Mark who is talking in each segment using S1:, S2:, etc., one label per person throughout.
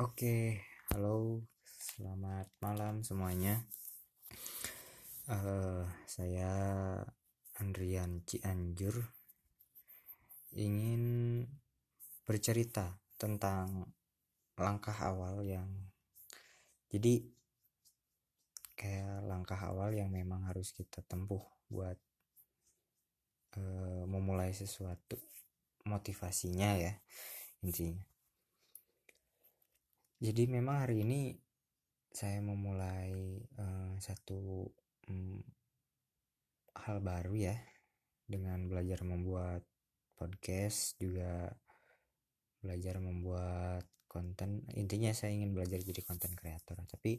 S1: Oke, halo, selamat malam semuanya. Eh, saya Andrian Cianjur ingin bercerita tentang langkah awal yang jadi kayak langkah awal yang memang harus kita tempuh buat eh, memulai sesuatu motivasinya ya intinya jadi memang hari ini saya memulai uh, satu um, hal baru ya. Dengan belajar membuat podcast juga belajar membuat konten. Intinya saya ingin belajar jadi konten kreator. Tapi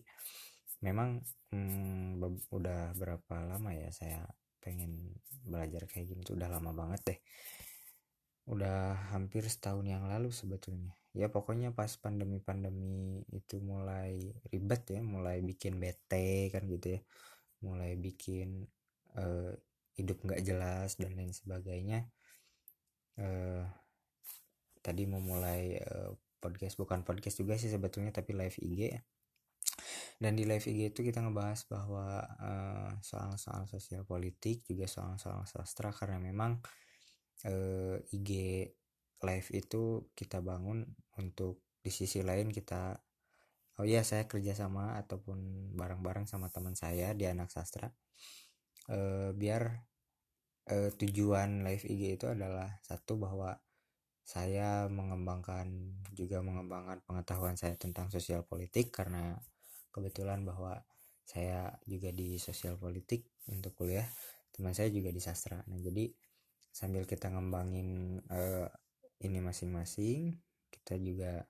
S1: memang um, udah berapa lama ya saya pengen belajar kayak gini tuh? Udah lama banget deh. Udah hampir setahun yang lalu sebetulnya ya pokoknya pas pandemi-pandemi itu mulai ribet ya mulai bikin bete kan gitu ya. Mulai bikin uh, hidup nggak jelas dan lain sebagainya. Uh, tadi memulai uh, podcast bukan podcast juga sih sebetulnya tapi live IG dan di live IG itu kita ngebahas bahwa soal-soal uh, sosial politik juga soal-soal sastra karena memang uh, IG live itu kita bangun untuk di sisi lain kita oh iya saya kerjasama ataupun bareng-bareng sama teman saya di anak sastra e, biar e, tujuan live IG itu adalah satu bahwa saya mengembangkan juga mengembangkan pengetahuan saya tentang sosial politik. Karena kebetulan bahwa saya juga di sosial politik untuk kuliah teman saya juga di sastra. Nah jadi sambil kita ngembangin uh, ini masing-masing kita juga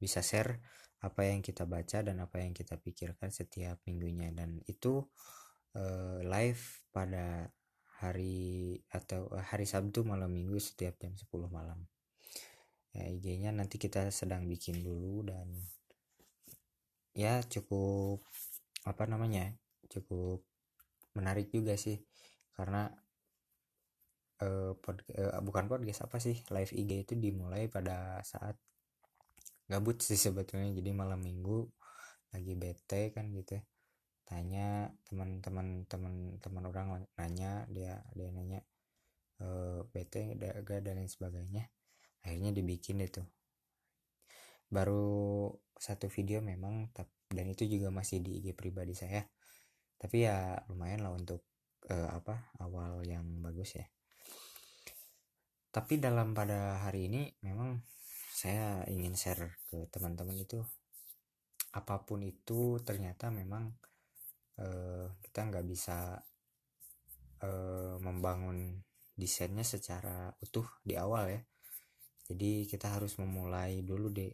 S1: bisa share apa yang kita baca dan apa yang kita pikirkan setiap minggunya. Dan itu uh, live pada hari atau hari Sabtu malam minggu setiap jam 10 malam. Ya IG-nya nanti kita sedang bikin dulu dan ya cukup apa namanya cukup menarik juga sih. Karena uh, pod, uh, bukan podcast apa sih live IG itu dimulai pada saat gabut sih sebetulnya. Jadi malam minggu lagi bete kan gitu. Ya. tanya teman-teman teman-teman orang nanya dia dia nanya e, bete gak? dan lain sebagainya. Akhirnya dibikin itu baru satu video memang dan itu juga masih di IG pribadi saya. Tapi ya lumayan lah untuk uh, apa awal yang bagus ya. Tapi dalam pada hari ini memang saya ingin share ke teman-teman itu apa pun itu ternyata memang uh, kita nggak bisa uh, membangun desainnya secara utuh di awal ya. Jadi kita harus memulai dulu deh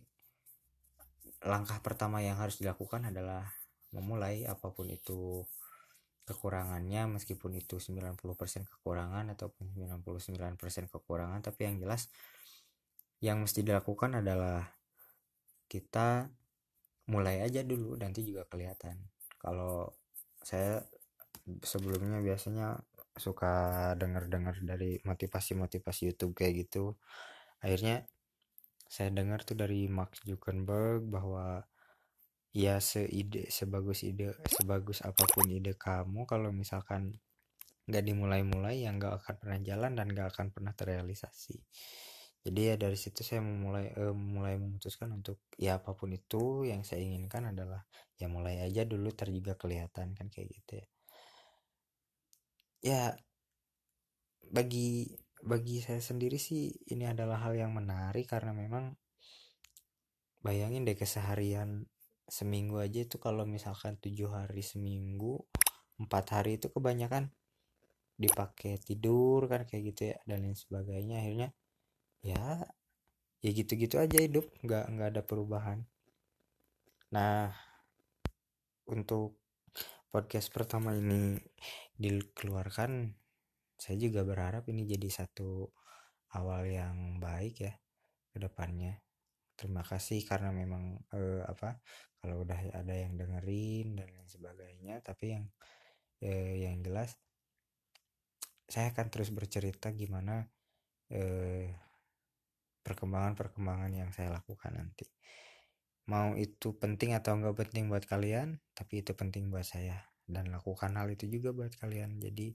S1: langkah pertama yang harus dilakukan adalah memulai apa pun itu kekurangannya meskipun itu 90% kekurangan ataupun 99% kekurangan tapi yang jelas yang mesti dilakukan adalah kita mulai aja dulu nanti juga kelihatan. Kalau saya sebelumnya biasanya suka dengar-dengar dari motivasi-motivasi YouTube kayak gitu. Akhirnya saya dengar tuh dari Mark Zuckerberg bahwa ya seide sebagus ide sebagus apa pun ide kamu kalau misalkan nggak dimulai-mulai ya nggak akan pernah jalan dan nggak akan pernah terrealisasi jadi ya dari situ saya memulai eh, mulai memutuskan untuk ya apa pun itu yang saya inginkan adalah ya mulai aja dulu ter juga kelihatan kan kayak gitu ya. Ya bagi bagi saya sendiri sih ini adalah hal yang menarik karena memang bayangin deh keseharian seminggu aja itu kalau misalkan tujuh hari seminggu empat hari itu kebanyakan dipakai tidur kan kayak gitu ya dan lain sebagainya. Akhirnya ya ya gitu-gitu aja hidup nggak nggak ada perubahan. Nah untuk podcast pertama ini dikeluarkan saya juga berharap ini jadi satu awal yang baik ya ke depannya. Terima kasih karena memang eh, apa kalau udah ada yang dengerin dan lain sebagainya tapi yang eh, yang jelas saya akan terus bercerita gimana eh, perkembangan-perkembangan yang saya lakukan nanti. Mau itu penting atau enggak penting buat kalian tapi itu penting buat saya. Dan lakukan hal itu juga buat kalian. Jadi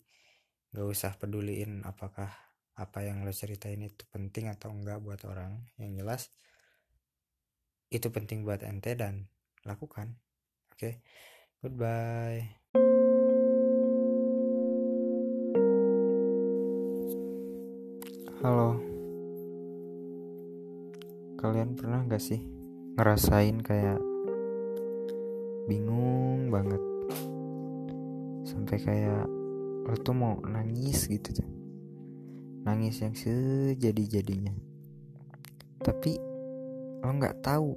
S1: gak usah peduliin apakah apa yang lo ceritain itu penting atau enggak buat orang. Yang jelas itu penting buat ente dan lakukan. Oke okay? goodbye. Halo kalian pernah gak sih ngerasain kayak bingung banget? Sampai kayak lo tuh mau nangis gitu tuh. Nangis yang sejadi-jadinya. Tapi lo nggak tahu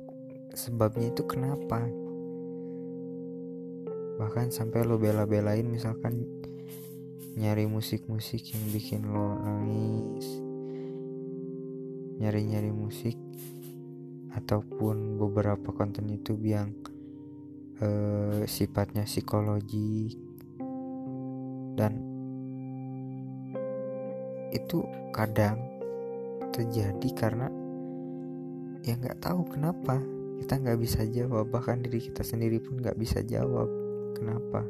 S1: sebabnya itu kenapa. Bahkan sampai lo bela-belain misalkan nyari musik-musik yang bikin lo nangis. Nyari-nyari musik ataupun beberapa konten YouTube yang uh, sifatnya psikologi dan itu kadang terjadi karena ya nggak tahu kenapa kita nggak bisa jawab bahkan diri kita sendiri pun nggak bisa jawab kenapa.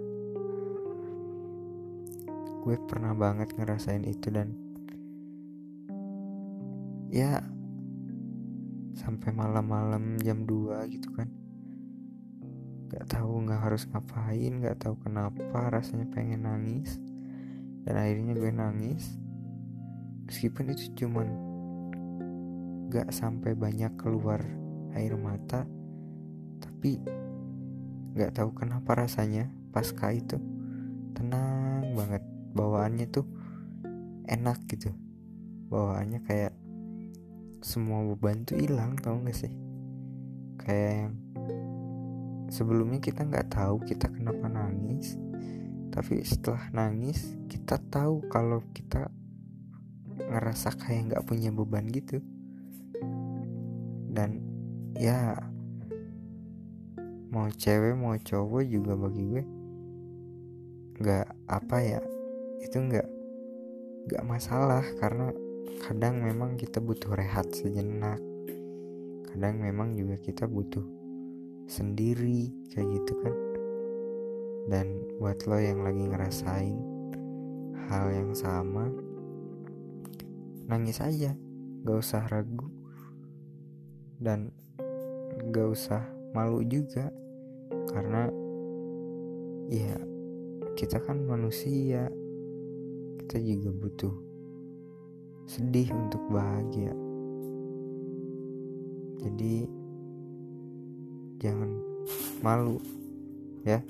S1: Gue pernah banget ngerasain itu dan ya sampai malam-malam jam 2 gitu kan. Nggak tahu nggak harus ngapain nggak tahu kenapa rasanya pengen nangis. Dan akhirnya gue nangis. Meskipun itu cuman gak sampai banyak keluar air mata tapi gak tahu kenapa rasanya pasca itu tenang banget. Bawaannya tuh enak gitu. Bawaannya kayak semua beban tuh hilang tau gak sih? Kayak yang sebelumnya kita nggak tahu kita kenapa nangis tapi setelah nangis kita tahu kalau kita ngerasa kayak nggak punya beban gitu. Dan ya mau cewek mau cowok juga bagi gue nggak apa ya itu nggak nggak masalah karena kadang memang kita butuh rehat sejenak. Kadang memang juga kita butuh sendiri kayak gitu kan. Dan buat lo yang lagi ngerasain hal yang sama nangis aja. Gak usah ragu. Dan gak usah malu juga. Karena ya kita kan manusia. Kita juga butuh sedih untuk bahagia. Jadi jangan malu ya